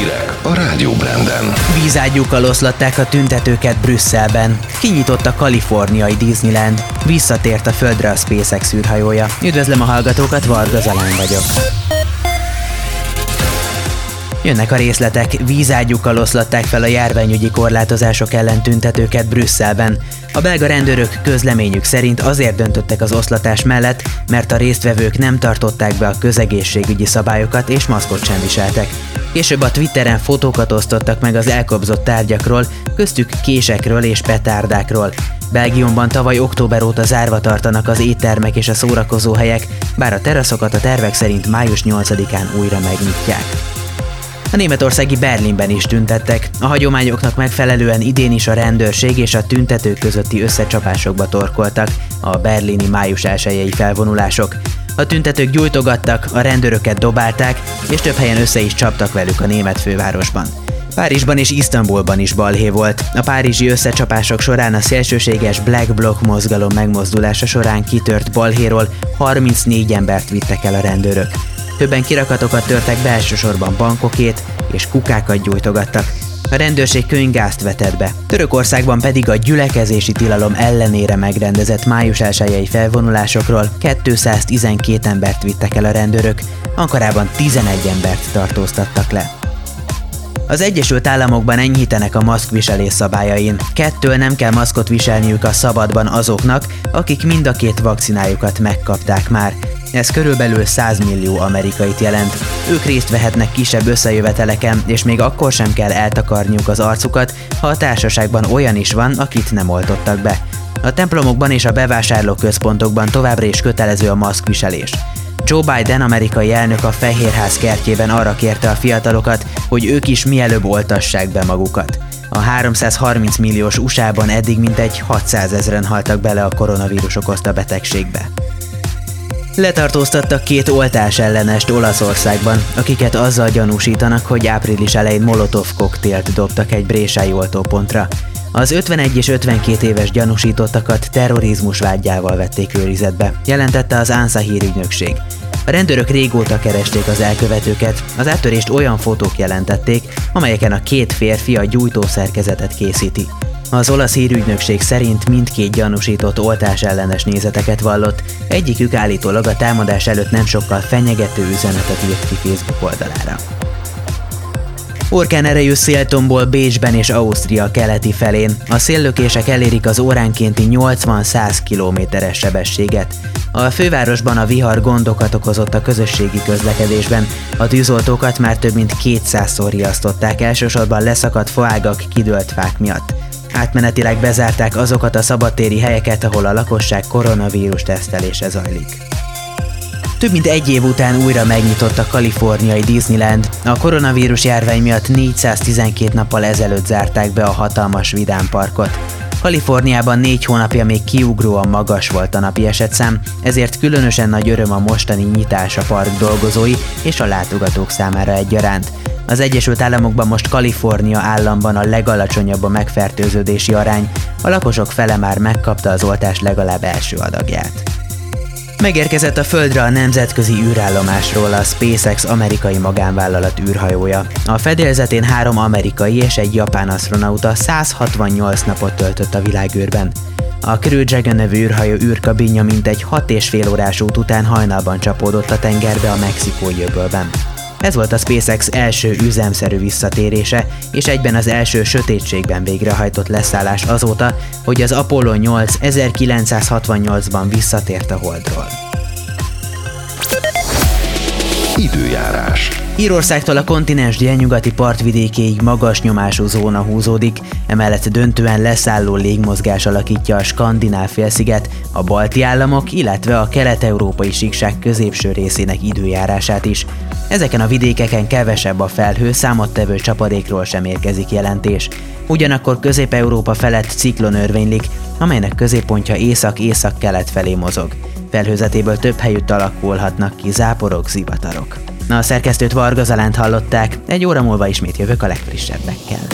Hírek a Rádió Branden. Vízágyúkkal oszlatták a tüntetőket Brüsszelben. Kinyitott a kaliforniai Disneyland. Visszatért a földre a SpaceX űrhajója. Üdvözlöm a hallgatókat, Varga Zalán vagyok. Jönnek a részletek, vízágyukkal oszlatták fel a járványügyi korlátozások ellen tüntetőket Brüsszelben. A belga rendőrök közleményük szerint azért döntöttek az oszlatás mellett, mert a résztvevők nem tartották be a közegészségügyi szabályokat és maszkot sem viseltek. Később a Twitteren fotókat osztottak meg az elkobzott tárgyakról, köztük késekről és petárdákról. Belgiumban tavaly október óta zárva tartanak az éttermek és a szórakozó helyek, bár a teraszokat a tervek szerint május 8-án újra megnyitják. A németországi Berlinben is tüntettek. A hagyományoknak megfelelően idén is a rendőrség és a tüntetők közötti összecsapásokba torkoltak a berlini május 1 felvonulások. A tüntetők gyújtogattak, a rendőröket dobálták, és több helyen össze is csaptak velük a német fővárosban. Párizsban és Isztambulban is balhé volt. A párizsi összecsapások során a szélsőséges Black Bloc mozgalom megmozdulása során kitört balhéról 34 embert vittek el a rendőrök. Többen kirakatokat törtek be elsősorban bankokét, és kukákat gyújtogattak. A rendőrség könyvgázt vetett be. Törökországban pedig a gyülekezési tilalom ellenére megrendezett május 1 felvonulásokról 212 embert vittek el a rendőrök, Ankarában 11 embert tartóztattak le. Az Egyesült Államokban enyhítenek a maszkviselés szabályain. Kettől nem kell maszkot viselniük a szabadban azoknak, akik mind a két vakcinájukat megkapták már. Ez körülbelül 100 millió amerikait jelent. Ők részt vehetnek kisebb összejöveteleken, és még akkor sem kell eltakarniuk az arcukat, ha a társaságban olyan is van, akit nem oltottak be. A templomokban és a bevásárlóközpontokban továbbra is kötelező a maszkviselés. Joe Biden amerikai elnök a Fehérház kertjében arra kérte a fiatalokat, hogy ők is mielőbb oltassák be magukat. A 330 milliós USA-ban eddig mintegy 600 ezeren haltak bele a koronavírus okozta betegségbe. Letartóztattak két oltás ellenest Olaszországban, akiket azzal gyanúsítanak, hogy április elején Molotov koktélt dobtak egy brésái oltópontra. Az 51 és 52 éves gyanúsítottakat terrorizmus vágyával vették őrizetbe, jelentette az ANSA hírügynökség. A rendőrök régóta keresték az elkövetőket, az áttörést olyan fotók jelentették, amelyeken a két férfi a gyújtószerkezetet készíti. Az olasz hírügynökség szerint mindkét gyanúsított oltás ellenes nézeteket vallott, egyikük állítólag a támadás előtt nem sokkal fenyegető üzenetet írt ki Facebook oldalára. Orkán erejű széltomból Bécsben és Ausztria keleti felén. A széllökések elérik az óránkénti 80-100 kilométeres sebességet. A fővárosban a vihar gondokat okozott a közösségi közlekedésben. A tűzoltókat már több mint 200-szor riasztották, elsősorban leszakadt faágak, kidőlt fák miatt. Átmenetileg bezárták azokat a szabadtéri helyeket, ahol a lakosság koronavírus tesztelése zajlik. Több mint egy év után újra megnyitott a kaliforniai Disneyland. A koronavírus járvány miatt 412 nappal ezelőtt zárták be a hatalmas vidámparkot. Kaliforniában négy hónapja még kiugróan magas volt a napi esetszám, ezért különösen nagy öröm a mostani nyitás a park dolgozói és a látogatók számára egyaránt. Az Egyesült Államokban most Kalifornia államban a legalacsonyabb a megfertőződési arány, a lakosok fele már megkapta az oltás legalább első adagját. Megérkezett a Földre a nemzetközi űrállomásról a SpaceX amerikai magánvállalat űrhajója. A fedélzetén három amerikai és egy japán asztronauta 168 napot töltött a világűrben. A Crew Dragon nevű űrhajó űrkabinja mintegy 6 és fél órás út után hajnalban csapódott a tengerbe a mexikói öbölben. Ez volt a SpaceX első üzemszerű visszatérése, és egyben az első sötétségben végrehajtott leszállás azóta, hogy az Apollo 8 1968-ban visszatért a Holdról. Időjárás. Írországtól a kontinens délnyugati partvidékéig magas nyomású zóna húzódik, emellett döntően leszálló légmozgás alakítja a Skandináv félsziget, a balti államok, illetve a kelet-európai síkság középső részének időjárását is. Ezeken a vidékeken kevesebb a felhő, számottevő csapadékról sem érkezik jelentés. Ugyanakkor Közép-Európa felett ciklon örvénylik, amelynek középpontja észak-észak-kelet felé mozog. Felhőzetéből több helyütt alakulhatnak ki záporok, zivatarok. A szerkesztőt Varga Zalánt hallották, egy óra múlva ismét jövök a legfrissebbekkel.